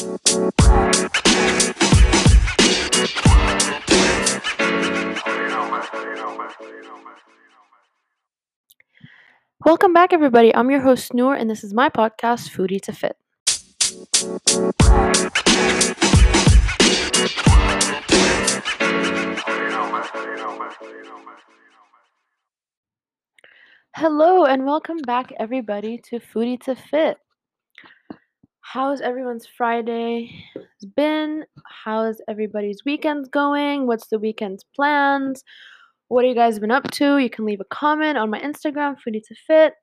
Welcome back, everybody. I'm your host, Noor, and this is my podcast, Foodie to Fit. Hello, and welcome back, everybody, to Foodie to Fit. How's everyone's Friday been? How's everybody's weekends going? What's the weekend's plans? What have you guys been up to? You can leave a comment on my Instagram, Foodie to Fit.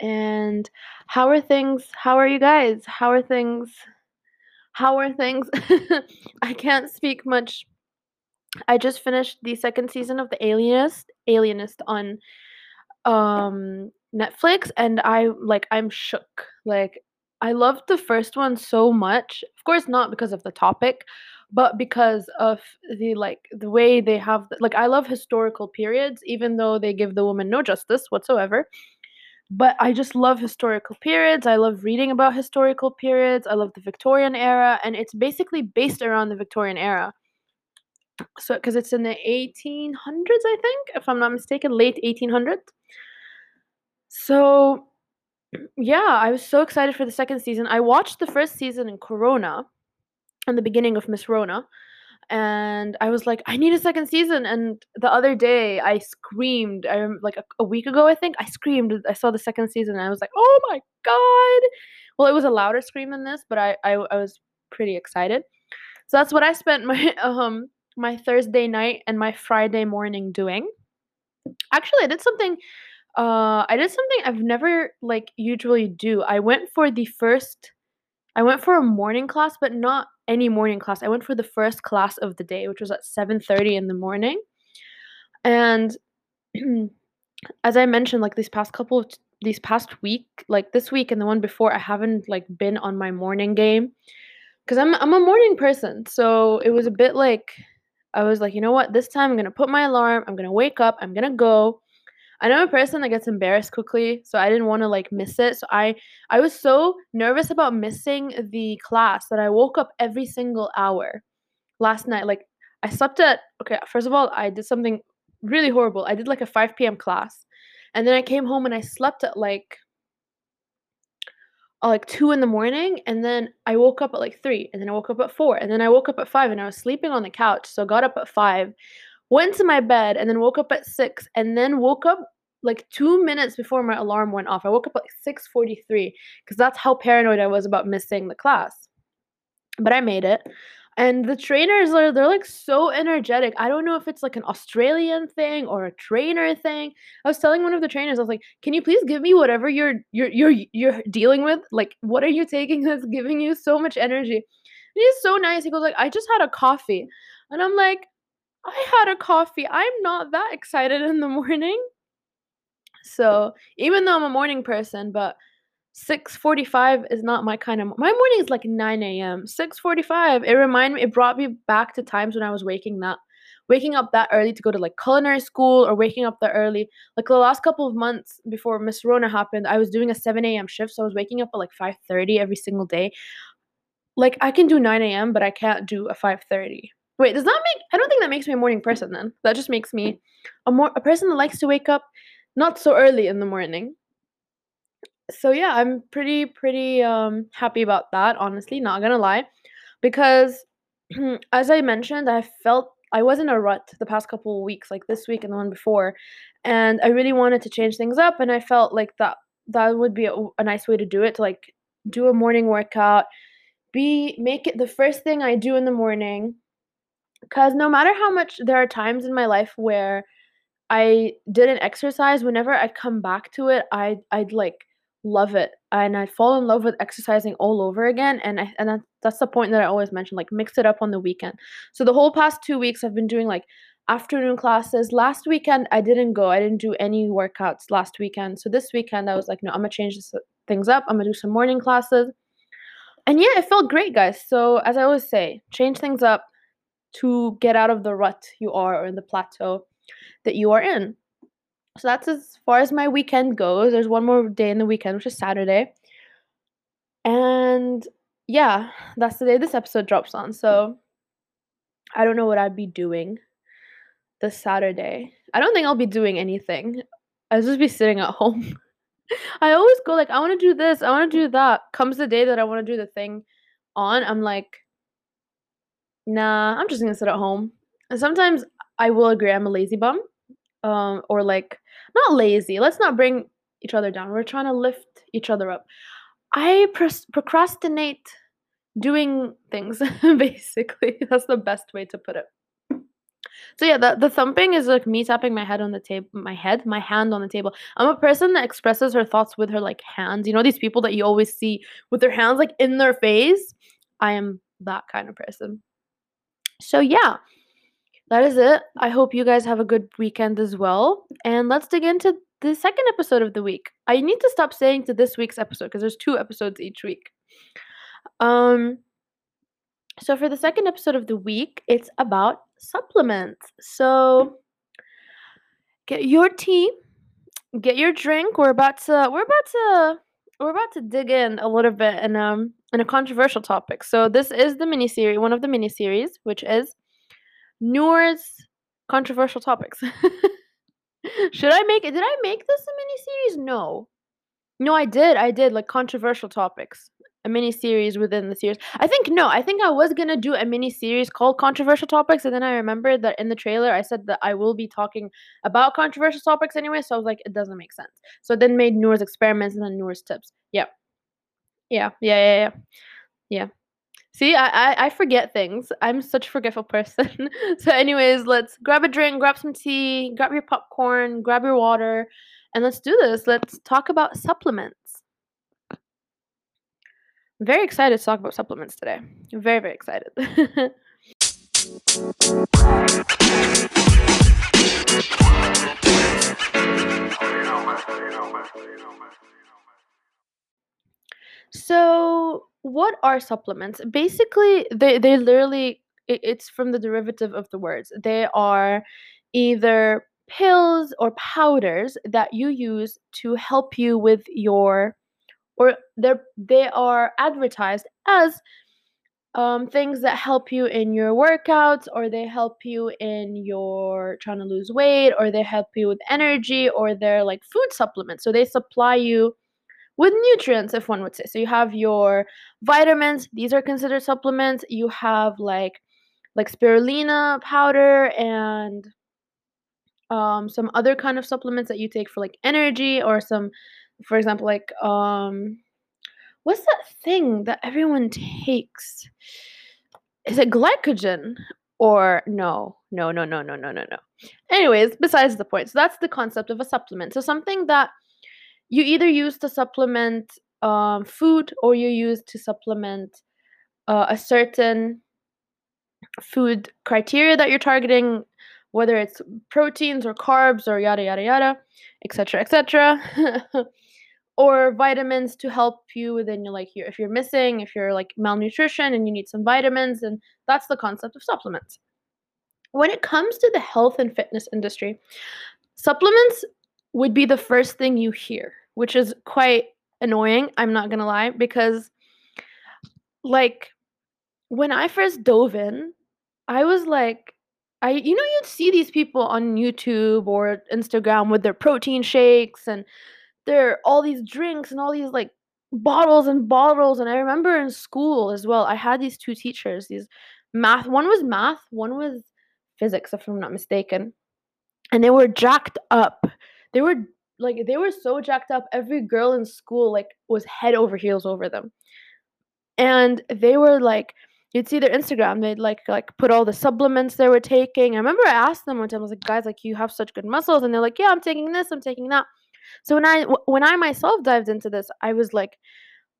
And how are things? How are you guys? How are things? How are things? I can't speak much. I just finished the second season of The Alienist, Alienist on um Netflix and I like I'm shook. Like I loved the first one so much. Of course not because of the topic, but because of the like the way they have the, like I love historical periods even though they give the woman no justice whatsoever. But I just love historical periods. I love reading about historical periods. I love the Victorian era and it's basically based around the Victorian era. So cuz it's in the 1800s I think if I'm not mistaken, late 1800s. So yeah, I was so excited for the second season. I watched the first season in Corona, in the beginning of Miss Rona, and I was like, I need a second season. And the other day, I screamed. I like a, a week ago, I think I screamed. I saw the second season, and I was like, oh my god! Well, it was a louder scream than this, but I I, I was pretty excited. So that's what I spent my um my Thursday night and my Friday morning doing. Actually, I did something uh, I did something I've never like usually do. I went for the first I went for a morning class, but not any morning class. I went for the first class of the day, which was at 7:30 in the morning. And as I mentioned like these past couple of these past week, like this week and the one before, I haven't like been on my morning game cuz I'm I'm a morning person. So it was a bit like I was like, "You know what? This time I'm to put my alarm. I'm to wake up. I'm to go." I know a person that gets embarrassed quickly, so I didn't want to like miss it. So I I was so nervous about missing the class that I woke up every single hour last night. Like I slept at okay, first of all, I did something really horrible. I did like a 5 p.m. class. And then I came home and I slept at like uh, like 2 in the morning and then I woke up at like 3 and then I woke up at 4 and then I woke up at 5 and I was sleeping on the couch. So I got up at 5 went to my bed and then woke up at 6 and then woke up like 2 minutes before my alarm went off. I woke up at like 6:43 cuz that's how paranoid I was about missing the class. But I made it. And the trainers are they're like so energetic. I don't know if it's like an Australian thing or a trainer thing. I was telling one of the trainers I was like, "Can you please give me whatever you're you're you're you're dealing with? Like what are you taking that's giving you so much energy?" And he's so nice. He goes like, "I just had a coffee." And I'm like, I had a coffee. I'm not that excited in the morning. So, even though I'm a morning person, but 6:45 is not my kind of my morning is like 9 a.m. 6:45. It reminded me, it brought me back to times when I was waking that waking up that early to go to like culinary school or waking up that early. Like the last couple of months before Miss Rona happened, I was doing a 7 a.m. shift, so I was waking up at like 5:30 every single day. Like I can do 9 a.m., but I can't do a 5:30. Wait, does that make I don't think that makes me a morning person then. That just makes me a more a person that likes to wake up not so early in the morning. So yeah, I'm pretty pretty um happy about that, honestly, not gonna lie. Because as I mentioned, I felt I was in a rut the past couple of weeks, like this week and the one before, and I really wanted to change things up and I felt like that that would be a, a nice way to do it to like do a morning workout, be make it the first thing I do in the morning Cause no matter how much there are times in my life where I didn't exercise, whenever I'd come back to it, I'd I'd like love it and I'd fall in love with exercising all over again. And I and that, that's the point that I always mention, like mix it up on the weekend. So the whole past two weeks I've been doing like afternoon classes. Last weekend I didn't go. I didn't do any workouts last weekend. So this weekend I was like, no, I'm gonna change this, uh, things up. I'm gonna do some morning classes. And yeah, it felt great, guys. So as I always say, change things up to get out of the rut you are or in the plateau that you are in. So that's as far as my weekend goes. There's one more day in the weekend, which is Saturday. And yeah, that's the day this episode drops on. So I don't know what I'd be doing this Saturday. I don't think I'll be doing anything. I'll just be sitting at home. I always go like, I want to do this, I want to do that. Comes the day that I want to do the thing on, I'm like, nah, I'm just gonna sit at home. And sometimes I will agree I'm a lazy bum. Um, or like not lazy. Let's not bring each other down. We're trying to lift each other up. I procrastinate doing things basically. That's the best way to put it. So yeah, the, the thumping is like me tapping my head on the table, my head, my hand on the table. I'm a person that expresses her thoughts with her like hands. You know these people that you always see with their hands like in their face. I am that kind of person. So yeah, that is it. I hope you guys have a good weekend as well. And let's dig into the second episode of the week. I need to stop saying to this week's episode because there's two episodes each week. Um so for the second episode of the week, it's about supplements. So get your tea, get your drink. We're about to we're about to we're about to dig in a little bit and um in a controversial topic. So this is the mini series, one of the mini series, which is Noor's controversial topics. Should I make it? Did I make this a mini series? No. No, I did. I did like controversial topics a mini series within the series. I think no, I think I was gonna do a mini series called controversial topics, and then I remembered that in the trailer I said that I will be talking about controversial topics anyway. So I was like, it doesn't make sense. So then made Noor's experiments and then Noor's tips. Yeah, yeah, yeah, yeah, yeah. yeah. See, I, I I forget things. I'm such a forgetful person. so, anyways, let's grab a drink, grab some tea, grab your popcorn, grab your water, and let's do this. Let's talk about supplements very excited to talk about supplements today. I'm Very, very excited. so, what are supplements? Basically, they, they literally, it, it's from the derivative of the words. They are either pills or powders that you use to help you with your or they're they are advertised as um, things that help you in your workouts or they help you in your trying to lose weight or they help you with energy or they're like food supplements so they supply you with nutrients if one would say so you have your vitamins these are considered supplements you have like like spirulina powder and um, some other kind of supplements that you take for like energy or some for example, like um, what's that thing that everyone takes? Is it glycogen? Or no, no, no, no, no, no, no, no. Anyways, besides the point. So that's the concept of a supplement. So something that you either use to supplement um, food or you use to supplement uh, a certain food criteria that you're targeting, whether it's proteins or carbs or yada yada yada, etc. etc. or vitamins to help you within your like your if you're missing if you're like malnutrition and you need some vitamins and that's the concept of supplements when it comes to the health and fitness industry supplements would be the first thing you hear which is quite annoying i'm not gonna lie because like when i first dove in i was like i you know you'd see these people on youtube or instagram with their protein shakes and their all these drinks and all these like bottles and bottles and i remember in school as well i had these two teachers these math one was math one was physics if i'm not mistaken and they were jacked up. They were like they were so jacked up every girl in school like was head over heels over them. And they were like you'd see their instagram they'd like like put all the supplements they were taking. I remember i asked them one time i was like guys like you have such good muscles and they're like yeah i'm taking this i'm taking that. So when I when I myself dived into this, I was like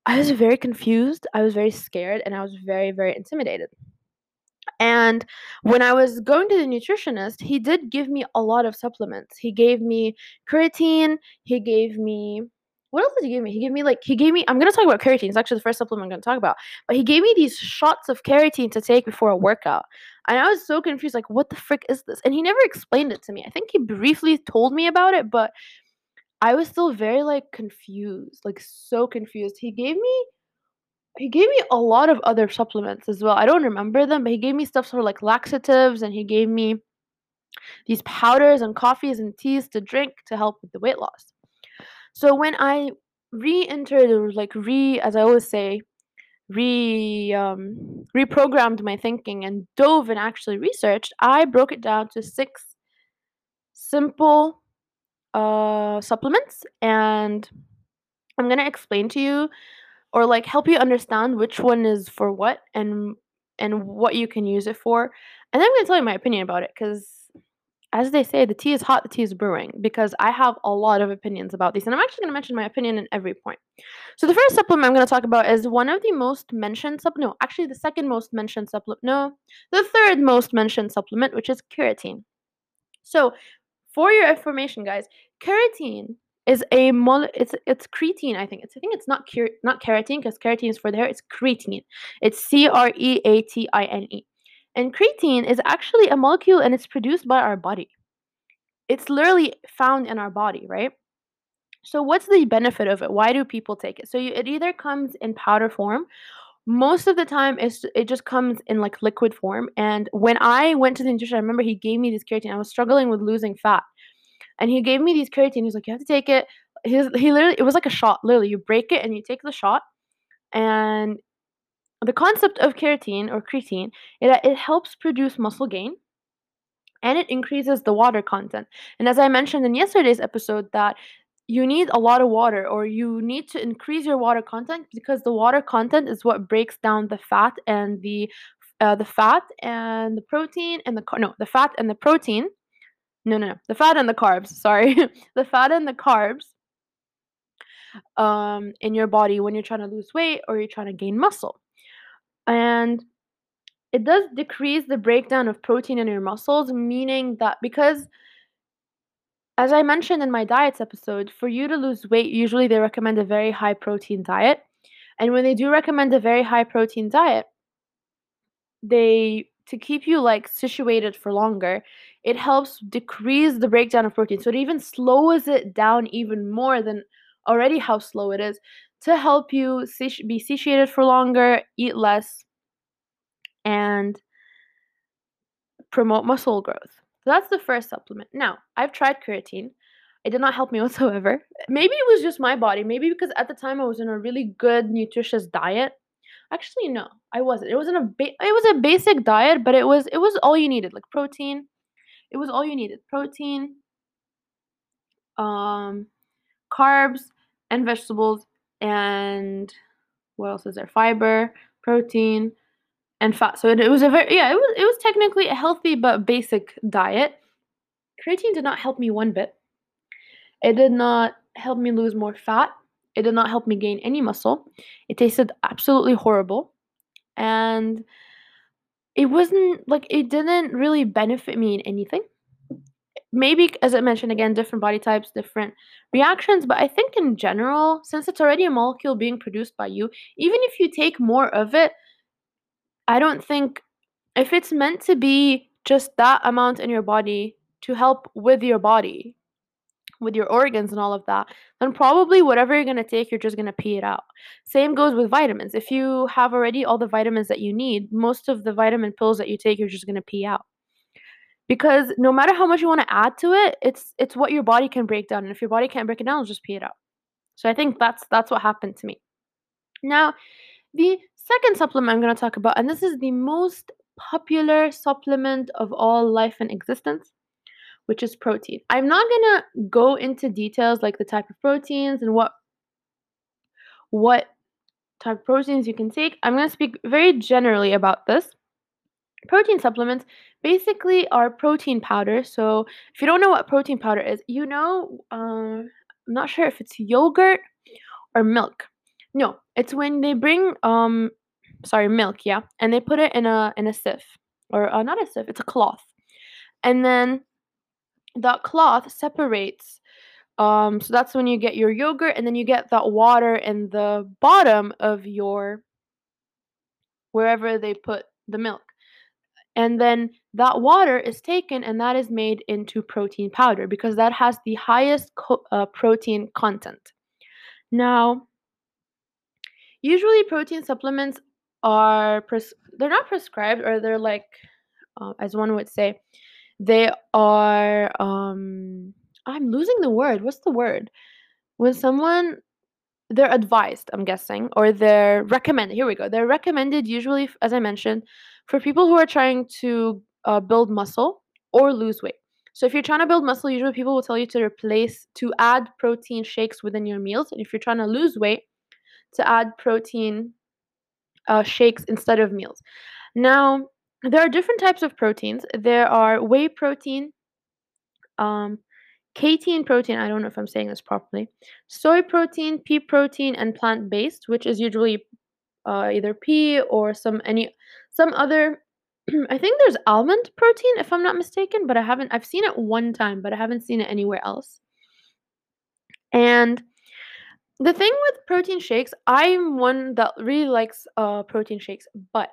I was very confused, I was very scared, and I was very very intimidated. And when I was going to the nutritionist, he did give me a lot of supplements. He gave me creatine, he gave me what else did he give me? He gave me like he gave me I'm gonna talk about creatine. It's actually the first supplement I'm gonna talk about. But he gave me these shots of creatine to take before a workout. And I was so confused, like, what the frick is this? And he never explained it to me. I think he briefly told me about it, but I was still very, like, confused, like, so confused. He gave me he gave me a lot of other supplements as well. I don't remember them, but he gave me stuff sort of like laxatives and he gave me these powders and coffees and teas to drink to help with the weight loss. So when I re-entered or like re as I always say, re um, reprogrammed my thinking and dove and actually researched, I broke it down to six simple uh, supplements and I'm gonna explain to you or like help you understand which one is for what and and what you can use it for. And then I'm gonna tell you my opinion about it because as they say, the tea is hot, the tea is brewing, because I have a lot of opinions about these. And I'm actually going to mention my opinion in every point. So, the first supplement I'm going to talk about is one of the most mentioned supplement. No, actually, the second most mentioned supplement. No, the third most mentioned supplement, which is keratin. So, for your information, guys, keratin is a mol it's it's creatine i think it's i think it's not ker- not keratin because keratin is for the hair it's creatine it's c-r-e-a-t-i-n-e and creatine is actually a molecule and it's produced by our body. It's literally found in our body, right? So, what's the benefit of it? Why do people take it? So, you, it either comes in powder form. Most of the time, it's, it just comes in like liquid form. And when I went to the nutrition, I remember he gave me this creatine I was struggling with losing fat. And he gave me these creatine. He's like, you have to take it. He's, he literally, it was like a shot. Literally, you break it and you take the shot. And the concept of keratin or creatine that it helps produce muscle gain and it increases the water content. And as I mentioned in yesterday's episode, that you need a lot of water or you need to increase your water content because the water content is what breaks down the fat and the uh, the fat and the protein and the no the fat and the protein no no no. The fat and the carbs sorry. The fat and the carbs um in your body when you're trying to lose weight or you're trying to gain muscle. And it does decrease the breakdown of protein in your muscles, meaning that because as I mentioned in my diets episode, for you to lose weight, usually they recommend a very high protein diet. And when they do recommend a very high protein diet, they to keep you like situated for longer, it helps decrease the breakdown of protein. So it even slows it down even more than already how slow it is to help you be satiated for longer, eat less, and promote muscle growth. So that's the first supplement. Now, I've tried creatine. It did not help me whatsoever. Maybe it was just my body. Maybe because at the time I was in a really good nutritious diet. Actually, no, I wasn't. It wasn't a ba- it was a basic diet, but it was it was all you needed, like protein. It was all you needed. Protein, um, carbs, and vegetables and what else is there? Fiber, protein, and fat. So it, it was a very yeah, it was it was technically a healthy but basic diet. Creatine did not help me one bit. It did not help me lose more fat. It did not help me gain any muscle. It tasted absolutely horrible. And it wasn't like it didn't really benefit me in anything. Maybe as I mentioned again, different body types, different reactions, but I think in general, since it's already a molecule being produced by you, even if you take more of it, I don't think if it's meant to be just that amount in your body to help with your body, with your organs and all of that, then probably whatever you're going to take, you're just going to pee it out. Same goes with vitamins. If you have already all the vitamins that you need, most of the vitamin pills that you take, you're just going to pee out because no matter how much you want to add to it it's it's what your body can break down and if your body can't break it down it'll just pee it out so i think that's that's what happened to me now the second supplement i'm going to talk about and this is the most popular supplement of all life and existence which is protein i'm not going to go into details like the type of proteins and what what type of proteins you can take i'm going to speak very generally about this protein supplements basically are protein powder. So if you don't know what protein powder is, you know, uh, I'm not sure if it's yogurt or milk. No, it's when they bring um, sorry, milk, yeah, and they put it in a in a sieve or uh, not a sieve, it's a cloth, and then that cloth separates. Um, so that's when you get your yogurt, and then you get that water in the bottom of your wherever they put the milk. And then that water is taken and that is made into protein powder because that has the highest co- uh, protein content. Now, Usually, protein supplements are pres- they're not prescribed or they're like, uh, as one would say, they are. Um, I'm losing the word. What's the word? When someone they're advised, I'm guessing, or they're recommended. Here we go. They're recommended usually, as I mentioned, for people who are trying to uh, build muscle or lose weight. So if you're trying to build muscle, usually people will tell you to replace to add protein shakes within your meals, and if you're trying to lose weight, to add protein uh, shakes instead of meals. Now, there are different types of proteins. There are whey protein, um, casein protein. I don't know if I'm saying this properly. Soy protein, pea protein, and plant based, which is usually uh, either pea or some any some other. I think there's almond protein, if I'm not mistaken, but I haven't. I've seen it one time, but I haven't seen it anywhere else. And the thing with protein shakes, I'm one that really likes uh, protein shakes, but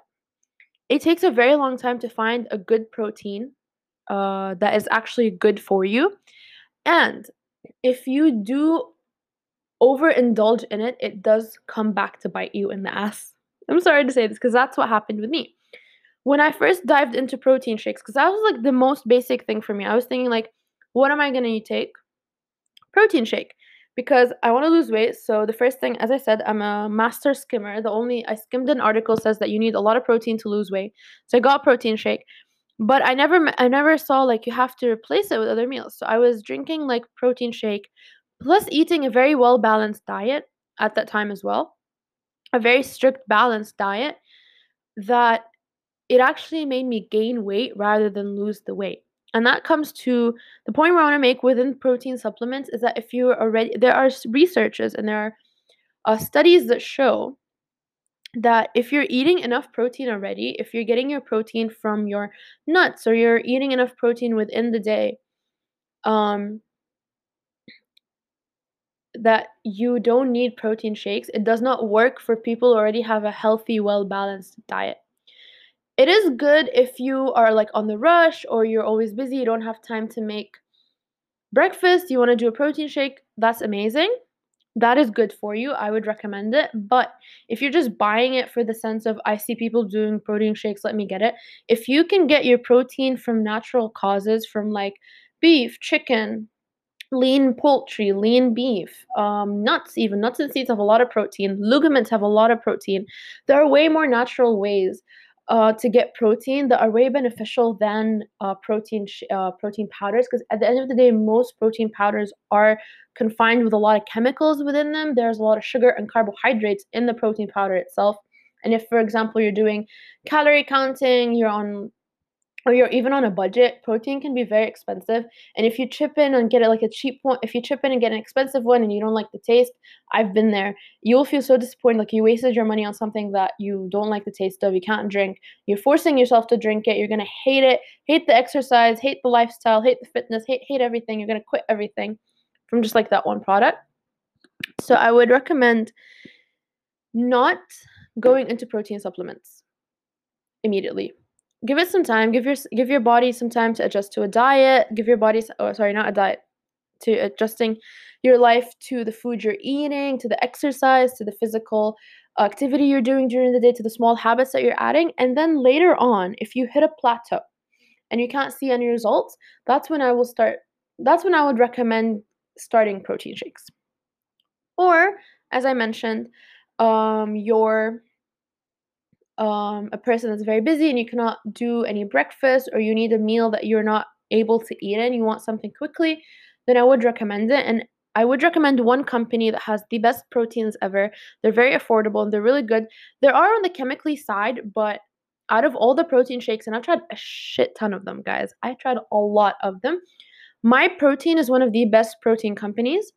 it takes a very long time to find a good protein uh, that is actually good for you. And if you do overindulge in it, it does come back to bite you in the ass. I'm sorry to say this because that's what happened with me. When I first dived into protein shakes, because that was like the most basic thing for me, I was thinking, like, what am I going to take? Protein shake because I want to lose weight. So the first thing, as I said, I'm a master skimmer. The only I skimmed an article says that you need a lot of protein to lose weight. So I got protein shake, but I never I never saw like you have to replace it with other meals. So I was drinking like protein shake plus eating a very well balanced diet at that time as well. A very strict balanced diet that it actually made me gain weight rather than lose the weight. And that comes to the point where I want to make within protein supplements is that if you already, there are researchers and there are uh, studies that show that if you're eating enough protein already, if you're getting your protein from your nuts or you're eating enough protein within the day, um, that you don't need protein shakes. It does not work for people who already have a healthy, well balanced diet it is good if you are like on the rush or you're always busy, you don't have time to make breakfast, you want to do a protein shake, that's amazing. That is good for you. I would recommend it. But if you're just buying it for the sense of, I see people doing protein shakes, let me get it. If you can get your protein from natural causes, from like beef, chicken, lean poultry, lean beef, um, nuts, even nuts and seeds have a lot of protein, ligaments have a lot of protein. There are way more natural ways uh, to get protein that are way beneficial than uh, protein sh- uh, protein powders because at the end of the day most protein powders are confined with a lot of chemicals within them. There's a lot of sugar and carbohydrates in the protein powder itself. And if for example you're doing calorie counting you're on or you're even on a budget, protein can be very expensive. And if you chip in and get it like a cheap one, if you chip in and get an expensive one and you don't like the taste, I've been there. You'll feel so disappointed, like you wasted your money on something that you don't like the taste of, you can't drink. You're forcing yourself to drink it. You're gonna hate it, hate the exercise, hate the lifestyle, hate the fitness, hate hate everything. You're gonna quit everything from just like that one product. So I would recommend not going into protein supplements immediately give it some time. Give your give your body some time to adjust to a diet. Give your body oh sorry not a diet to adjusting your life to the food you're eating to the exercise to the physical activity you're doing during the day to the small habits that you're adding. And then later on if you hit a plateau and you can't see any results that's when i will start that's when i would recommend starting protein shakes. Or as i mentioned um your um, a person that's very busy and you cannot do any breakfast or you need a meal that you're not able to eat and you want something quickly, then I would recommend it. And I would recommend one company that has the best proteins ever. They're very affordable and they're really good. There are on the chemically side, but out of all the protein shakes, and I've tried a shit ton of them, guys. I tried a lot of them. Myprotein is one of the best protein companies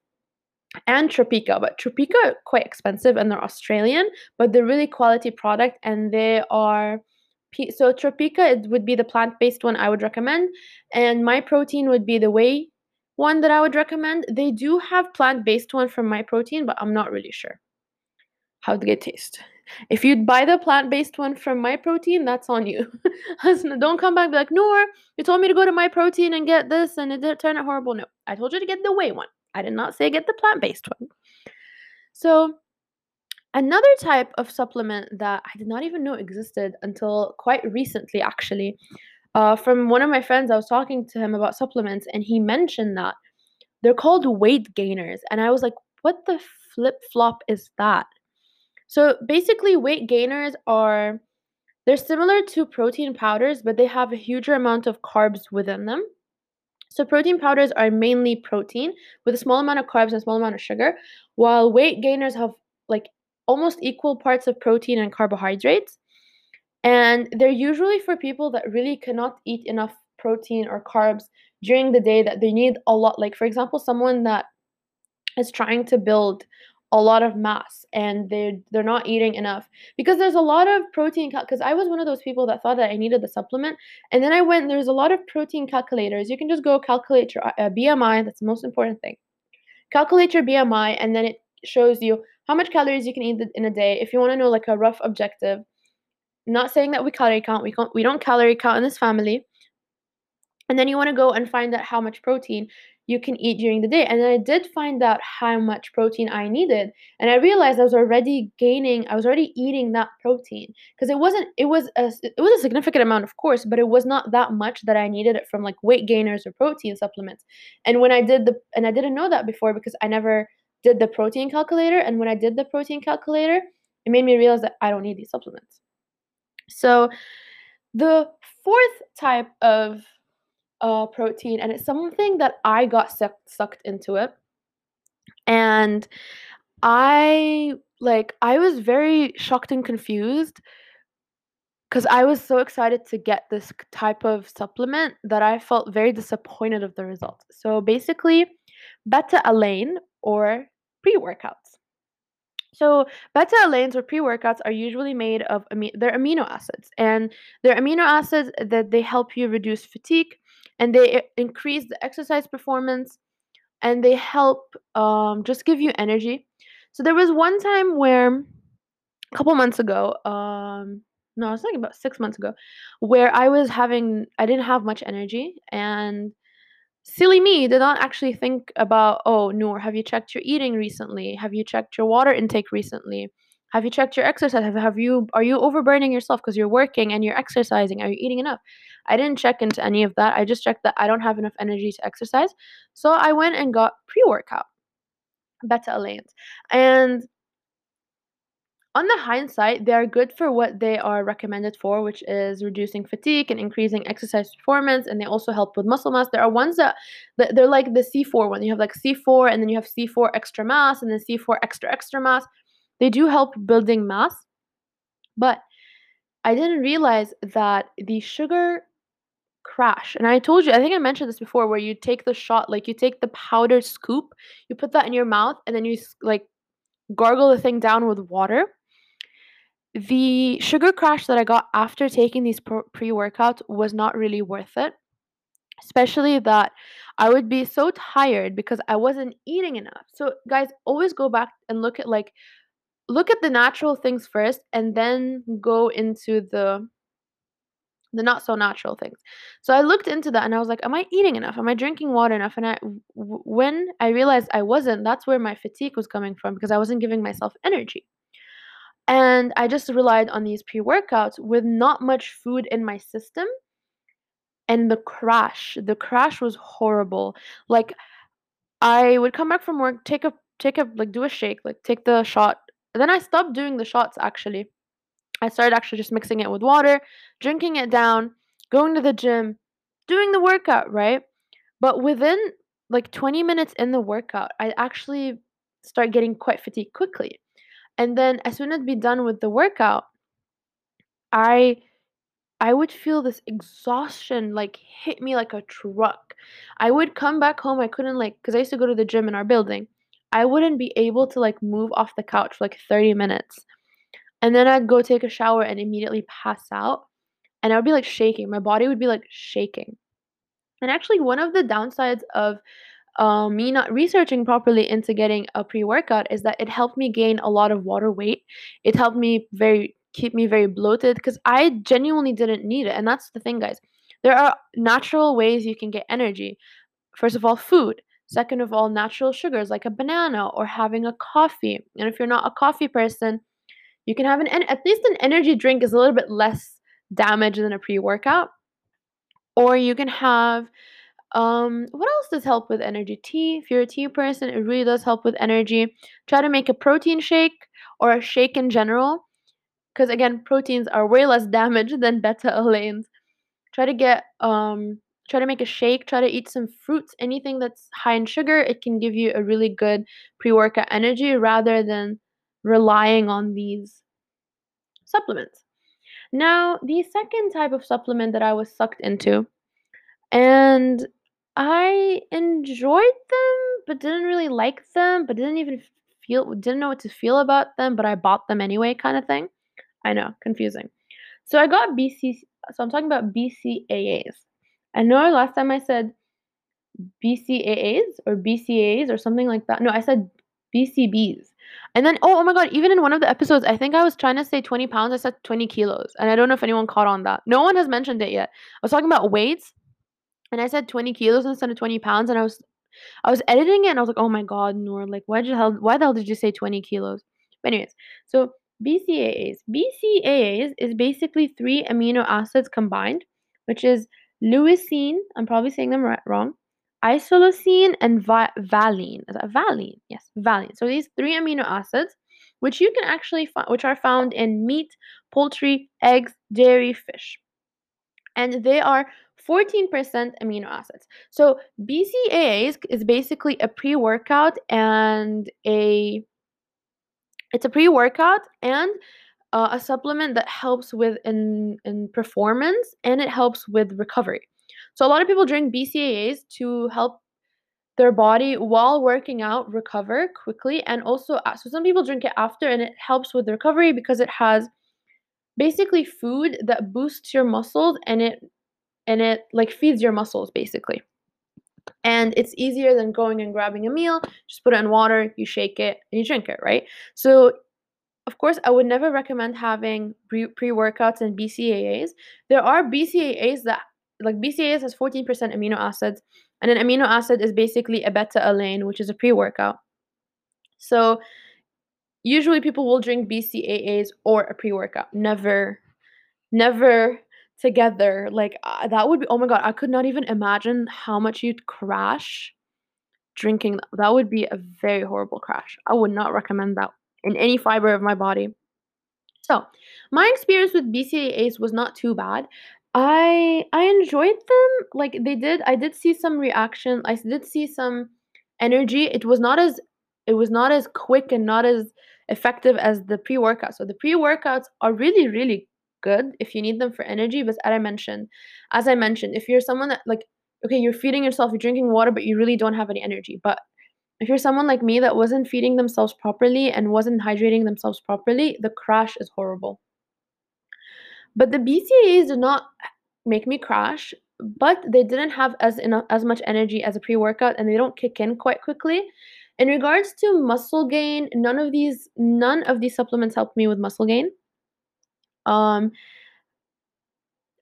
and Tropeaka, but Tropeaka quite expensive and they're Australian, but they're really quality product and they are so Tropeaka it would be the plant-based one I would recommend and Myprotein would be the whey one that I would recommend. They do have plant-based one from Myprotein, but I'm not really sure how they taste. If you'd buy the plant-based one from Myprotein, that's on you. Don't come back be like, Noor, you told me to go to Myprotein and get this and it didn't turn out horrible. No, I told you to get the whey one. I did not say get the plant based one. So, Another type of supplement that I did not even know existed until quite recently, actually, uh, from one of my friends, I was talking to him about supplements, and he mentioned that they're called weight gainers. And I was like, what the flip flop is that? So basically, weight gainers are they're similar to protein powders, but they have a huger amount of carbs within them. So protein powders are mainly protein with a small amount of carbs and a small amount of sugar, while weight gainers have like almost equal parts of protein and carbohydrates. And they're usually for people that really cannot eat enough protein or carbs during the day that they need a lot like for example someone that is trying to build a lot of mass and they're they're not eating enough. Because there's a lot of protein because i was one of those people that thought that i needed the supplement and then i went there's a lot of protein calculators. You can just go calculate your uh, bmi that's the most important thing. Calculate your bmi and then it shows you how much calories you can eat in a day. If you want to know like a rough objective not saying that we calorie count we can't we don't calorie count in this family. And then you want to go and find out how much protein you can eat during the day. And I did find out how much protein I needed. And I realized I was already gaining, I was already eating that protein because it wasn't, it was a, it was a significant amount, of course, but it was not that much that I needed it from like weight gainers or protein supplements. And when I did the, and I didn't know that before because I never did the protein calculator. And when I did the protein calculator, it made me realize that I don't need these supplements. So the fourth type of uh, protein, and it's something that I got suck- sucked into it. And I like I was very shocked and confused because I was so excited to get this type of supplement that I felt very disappointed of the results. So basically, beta alanine or pre workouts. So beta alains or pre-workouts are usually made of ami- they're amino acids, and they're amino acids that they help you reduce fatigue, and they increase the exercise performance, and they help um, just give you energy. So there was one time where a couple months ago, um, no, I was thinking about six months ago, where I was having I didn't have much energy, and silly me did not actually think about, oh, Noor, have you checked your eating recently? Have you checked your water intake recently? Have you checked your exercise? Have, have you are you overburning yourself because you're working and you're exercising? Are you eating enough? I didn't check into any of that. I just checked that I don't have enough energy to exercise. So I went and got pre-workout beta alains. And on the hindsight, they are good for what they are recommended for, which is reducing fatigue and increasing exercise performance, and they also help with muscle mass. There are ones that, that they're like the C4 one. You have like C4, and then you have C4 extra mass, and then C4 extra extra mass. They do help building mass, but I didn't realize that the sugar crash. And I told you, I think I mentioned this before, where you take the shot, like you take the powdered scoop, you put that in your mouth, and then you like gargle the thing down with water the sugar crash that I got after taking these pre workouts was not really worth it. Especially that I would be so tired because I wasn't eating enough. So, guys, always go back and look at like, look at the natural things first and then go into the the not so natural things. So I looked into that and I was like, am I eating enough? Am I drinking water enough? And I w- when I realized I wasn't, that's where my fatigue was coming from because I wasn't giving myself energy. And I just relied on these pre workouts with not much food in my system. And the crash, the crash was horrible. Like, I would come back from work, take a, take a, like, do a shake, like, take the shot. Then I stopped doing the shots actually. I started actually just mixing it with water, drinking it down, going to the gym, doing the workout, right? But within like 20 minutes in the workout, I actually start getting quite fatigued quickly. And then as soon as I'd be done with the workout, I I would feel this exhaustion like hit me like a truck. I would come back home, I couldn't like cuz I used to go to the gym in our building. I wouldn't be able to like move off the couch for like 30 minutes. And then I'd go take a shower and immediately pass out. And I would be like shaking. My body would be like shaking. And actually one of the downsides of uh, me not researching properly into getting a pre-workout is that it helped me gain a lot of water weight. It helped me very keep me very bloated because I genuinely didn't need it. And that's the thing, guys. There are natural ways you can get energy. First of all, food. Second of all, natural sugars like a banana or having a coffee. And if you're not a coffee person, you can have an at least an energy drink is a little bit less damage than a pre-workout. Or you can have um what else does help with energy? Tea. If you're a tea person, it really does help with energy. Try to make a protein shake or a shake in general because again, proteins are way less damaged than beta-alanes. Try to get um try to make a shake, try to eat some fruits, anything that's high in sugar, it can give you a really good pre-workout energy rather than relying on these supplements. Now, the second type of supplement that I was sucked into, and I enjoyed them, but didn't really like them, but didn't even feel didn't know what to feel about them, but I bought them anyway kind of thing. I know, confusing. So I got BC so I'm talking about BCAAs. I know last time I said BCAAs or BCAs or something like that. No, I said BCBs. And then, oh, oh my God, even in one of the episodes, I think I was trying to say 20 pounds. I said 20 kilos. And I don't know if anyone caught on that. No one has mentioned it yet. I was talking about weights and I said 20 kilos instead of 20 pounds. And I was, I was editing it and I was like, oh my God, Noor, like, why the hell, why the hell did you say 20 kilos? But anyways, so BCAAs. BCAAs is basically three amino acids combined, which is leucine, I'm probably saying them right, wrong, isoleucine, and va- valine. Is that valine? Yes, valine. So these three amino acids, which you can actually find, which are found in meat, poultry, eggs, dairy, fish. And they are 14% amino acids. So BCAAs is basically a pre-workout and a it's a pre-workout and uh, a supplement that helps with in in performance and it helps with recovery. So a lot of people drink BCAAs to help their body while working out recover quickly and also uh, so some people drink it after and it helps with recovery because it has basically food that boosts your muscles and it and it like feeds your muscles basically. And it's easier than going and grabbing a meal, just put it in water, you shake it, and you drink it, right? So of course, I would never recommend having pre workouts and BCAAs. There are BCAAs that, like BCAAs has 14% amino acids, and an amino acid is basically a beta alane, which is a pre workout. So usually people will drink BCAAs or a pre workout. Never, never together. Like uh, that would be, oh my God, I could not even imagine how much you'd crash drinking. That would be a very horrible crash. I would not recommend that in any fiber of my body. So, my experience with BCAAs was not too bad. I I enjoyed them. Like they did I did see some reaction. I did see some energy. It was not as it was not as quick and not as effective as the pre-workout. So the pre-workouts are really really good if you need them for energy, but as I mentioned, as I mentioned, if you're someone that like okay, you're feeding yourself, you're drinking water, but you really don't have any energy. But if you're someone like me that wasn't feeding themselves properly and wasn't hydrating themselves properly, the crash is horrible. But the BCAAs did not make me crash, but they didn't have as enough as much energy as a pre-workout and they don't kick in quite quickly. In regards to muscle gain, none of these none of these supplements helped me with muscle gain. Um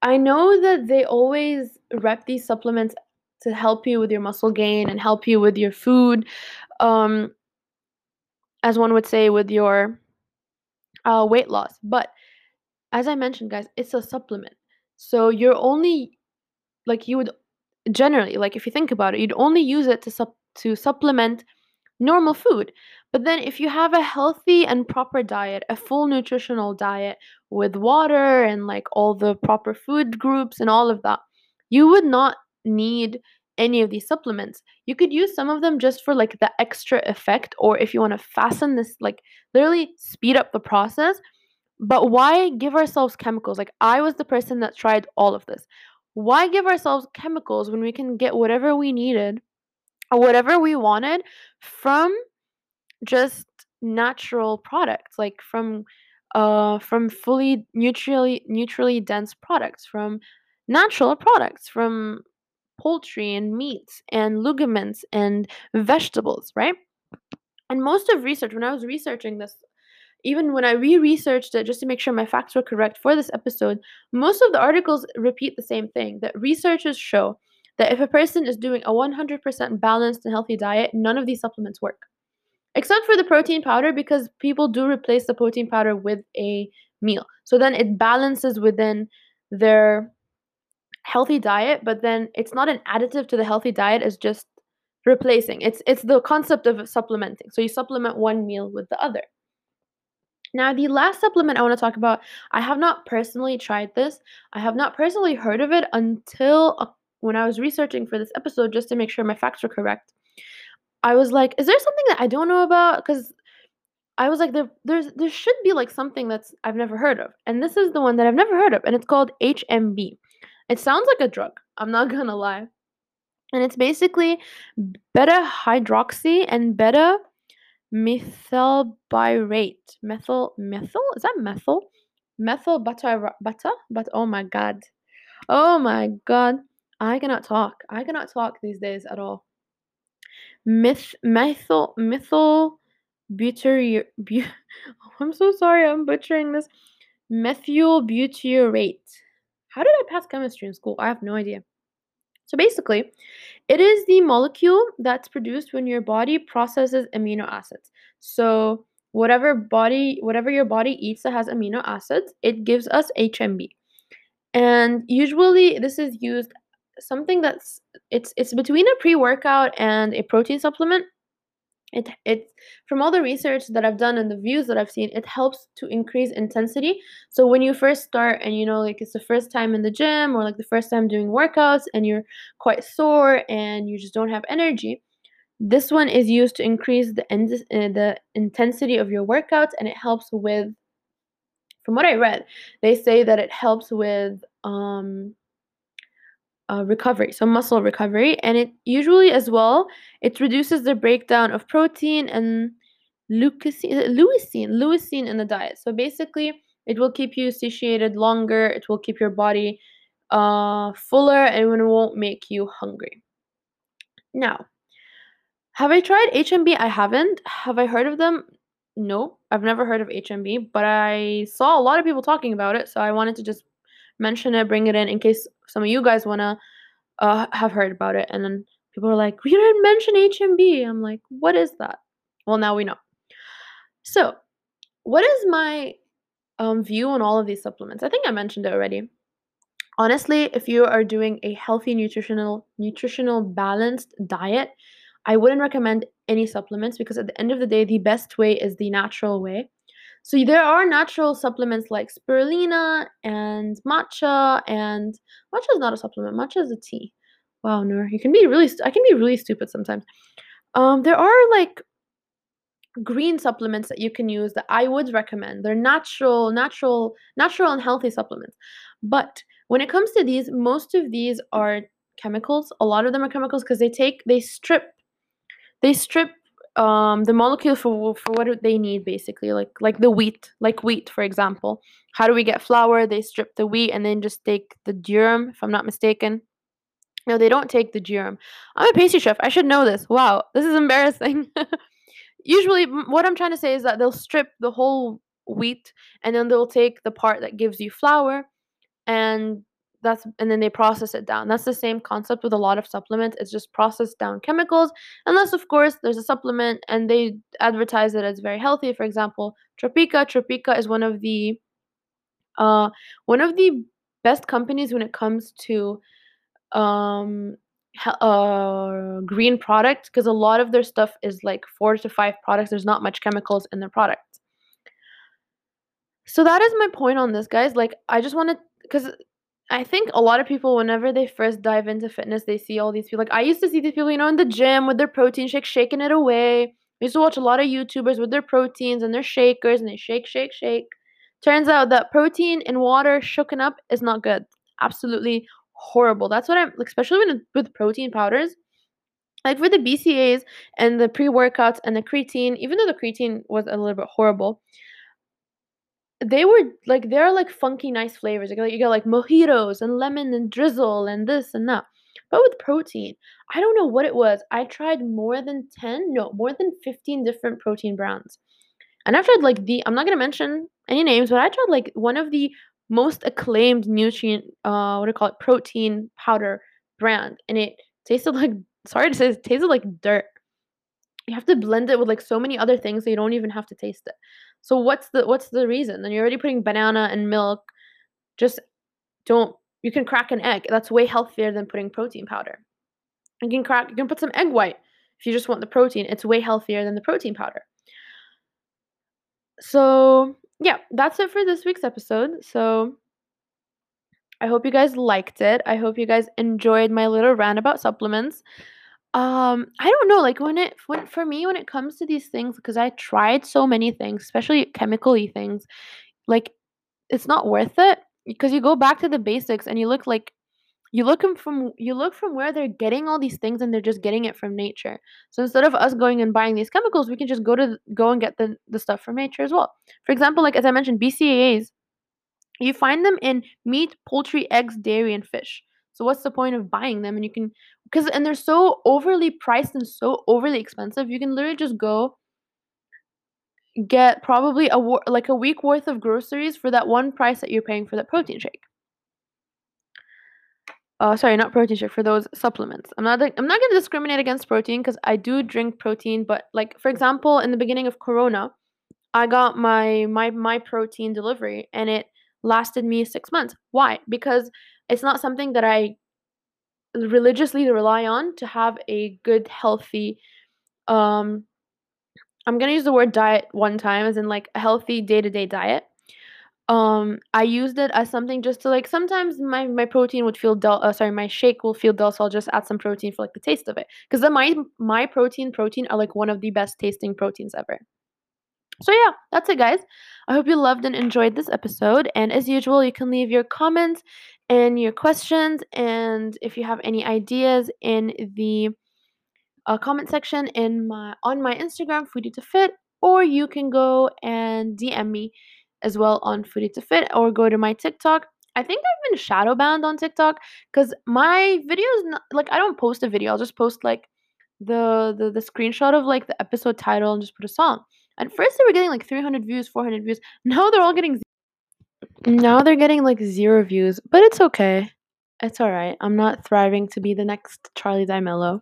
I know that they always rep these supplements to help you with your muscle gain and help you with your food um as one would say with your uh, weight loss. But as i mentioned guys it's a supplement. So you're only like you would generally like if you think about it you'd only use it to sup- to supplement normal food. But then if you have a healthy and proper diet a full nutritional diet with water and like all the proper food groups and all of that you would not need any of these supplements. You could use some of them just for like the extra effect, or if you want to fasten this, like literally speed up the process. But why give ourselves chemicals? Like, I was the person that tried all of this. Why give ourselves chemicals when we can get whatever we needed or whatever we wanted from just natural products, like from uh from fully neutrally neutrally dense products, from natural products, from poultry and meats and ligaments and vegetables, right? And most of research, when I was researching this, even when I re researched it just to make sure my facts were correct for this episode, most of the articles repeat the same thing that researchers show that if a person is doing a 100% balanced and healthy diet, none of these supplements work. Except for the protein powder, because people do replace the protein powder with a meal. So then it balances within their healthy diet, but then it's not an additive to the healthy diet, it's just replacing. It's it's the concept of supplementing. So you supplement one meal with the other. Now, the last supplement I want to talk about, I have not personally tried this. I have not personally heard of it until uh, when I was researching for this episode just to make sure my facts were correct. I was like, is there something that I don't know about? Because I was like, there, there's there should be like something that's I've never heard of, and this is the one that I've never heard of, and it's called HMB. It sounds like a drug. I'm not gonna lie, and it's basically beta hydroxy and beta methylbutyrate. Methyl methyl is that methyl? Methyl butter butter but oh my god. Oh my god. I cannot talk. I cannot talk these days at all. Myth methyl methyl butyr bu- I'm so sorry I'm butchering this. Methyl butyrate. How did I pass chemistry in school? I have no idea. So basically, it is the molecule that's produced when your body processes amino acids. So whatever body whatever your body eats that has amino acids, it gives us HMB. And usually this is used something that's it's it's between a pre-workout and a protein supplement it it from all the research that I've done and the views that I've seen, it helps to increase intensity. So when you first start and you know like it's the first time in the gym or like the first time doing workouts and you're quite sore and you just don't have energy, this one is used to increase the end, uh, the intensity of your workouts and it helps with from what I read, they say that it helps with um uh, recovery, so muscle recovery, and it usually as well it reduces the breakdown of protein and leucine, leucine, leucine in the diet. So basically, it will keep you satiated longer. It will keep your body uh, fuller, and it won't make you hungry. Now, have I tried HMB? I haven't. Have I heard of them? No, I've never heard of HMB, but I saw a lot of people talking about it, so I wanted to just mention it, bring it in in case some of you guys wanna uh, have heard about it. And then people are like, "We didn't mention HMB." I'm like, "What is that?" Well, now we know. So, what is my um, view on all of these supplements? I think I mentioned it already. Honestly, if you are doing a healthy nutritional nutritional balanced diet, I wouldn't recommend any supplements because at the end of the day, the best way is the natural way. So there are natural supplements like spirulina and matcha, and matcha is not a supplement. Matcha is a tea. Wow, Noor, you can be really. St- I can be really stupid sometimes. Um, there are like green supplements that you can use that I would recommend. They're natural, natural, natural and healthy supplements. But when it comes to these, most of these are chemicals. A lot of them are chemicals because they take they strip they strip um, the molecule for for what they need basically like like the wheat like wheat for example. How do we get flour? They strip the wheat and then just take the durum if i'm not mistaken. No they don't take the durum i'm a pastry chef. I should know this. Wow this is embarrassing. Usually what i'm trying to say is that they'll strip the whole wheat and then they'll take the part that gives you flour and that's and then they process it down. That's the same concept with a lot of supplements. It's just processed down chemicals, unless of course there's a supplement and they advertise it as very healthy. For example, Tropeaka. Tropeaka is one of the uh one of the best companies when it comes to um uh green product because a lot of their stuff is like four to five products. There's not much chemicals in their products. So that is my point on this, guys. Like I just want to because I think a lot of people, whenever they first dive into fitness, they see all these people. Like I used to see these people, you know, in the gym with their protein shake, shaking it away. I used to watch a lot of YouTubers with their proteins and their shakers, and they shake, shake, shake. Turns out that protein in water shooken up is not good. Absolutely horrible. That's what I'm, especially when with protein powders. Like for the BCAAs and the pre workouts and the creatine, even though the creatine was a little bit horrible, they were like they're like funky nice flavors. Like you got like mojitos and lemon and drizzle and this and that. But with protein, I don't know what it was. I tried more than 10, no, more than 15 different protein brands. And I've tried like the I'm not gonna mention any names, but I tried like one of the most acclaimed nutrient uh what do you call it protein powder brand and it tasted like sorry to say it tasted like dirt you have to blend it with like so many other things so you don't even have to taste it so what's the what's the reason? Then you're already putting banana and milk just don't you can crack an egg. That's way healthier than putting protein powder. You can crack you can put some egg white if you just want the protein. It's way healthier than the protein powder. So yeah that's it for this week's episode. So I hope you guys liked it. I hope you guys enjoyed my little rant about supplements. Um, I don't know, like when it when for me when it comes to these things, because I tried so many things, especially chemically things, like it's not worth it because you go back to the basics and you look like you look from you look from where they're getting all these things and they're just getting it from nature. So instead of us going and buying these chemicals, we can just go to go and get the the stuff from nature as well. For example, like as I mentioned, BCAAs you find them in meat, poultry, eggs, dairy, and fish. So what's the point of buying them? And you can because and they're so overly priced and so overly expensive. You can literally just go get probably a like a week worth of groceries for that one price that you're paying for that protein shake. Uh, sorry, not protein shake for those supplements. I'm not I'm not gonna discriminate against protein because I do drink protein, but like for example, in the beginning of Corona, I got my my my protein delivery and it lasted me six months. Why? Because it's not something that I religiously rely on to have a good, healthy, um, I'm gonna use the word diet one time as in like a healthy day to day diet. Um, I used it as something just to like sometimes my my protein would feel dull. Uh, sorry, my shake will feel dull, so I'll just add some protein for like the taste of it. Because my Myprotein protein are like one of the best tasting proteins ever. So yeah, that's it, guys. I hope you loved and enjoyed this episode. And as usual, you can leave your comments and your questions, and if you have any ideas in the uh, comment section in my on my Instagram, Foodie to Fit, or you can go and DM me as well on Foodie to Fit, or go to my TikTok. I think I've been shadow banned on TikTok because my videos, like I don't post a video. I'll just post like the, the the screenshot of like the episode title and just put a song. At first, they were getting like 300 views, 400 views. Now they're all getting. Now they're getting like zero views, but it's okay. It's alright. I'm not thriving to be the next Charli D'Amelio.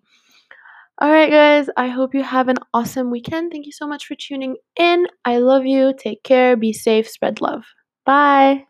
Alright, guys. I hope you have an awesome weekend. Thank you so much for tuning in. I love you. Take care. Be safe. Spread love. Bye.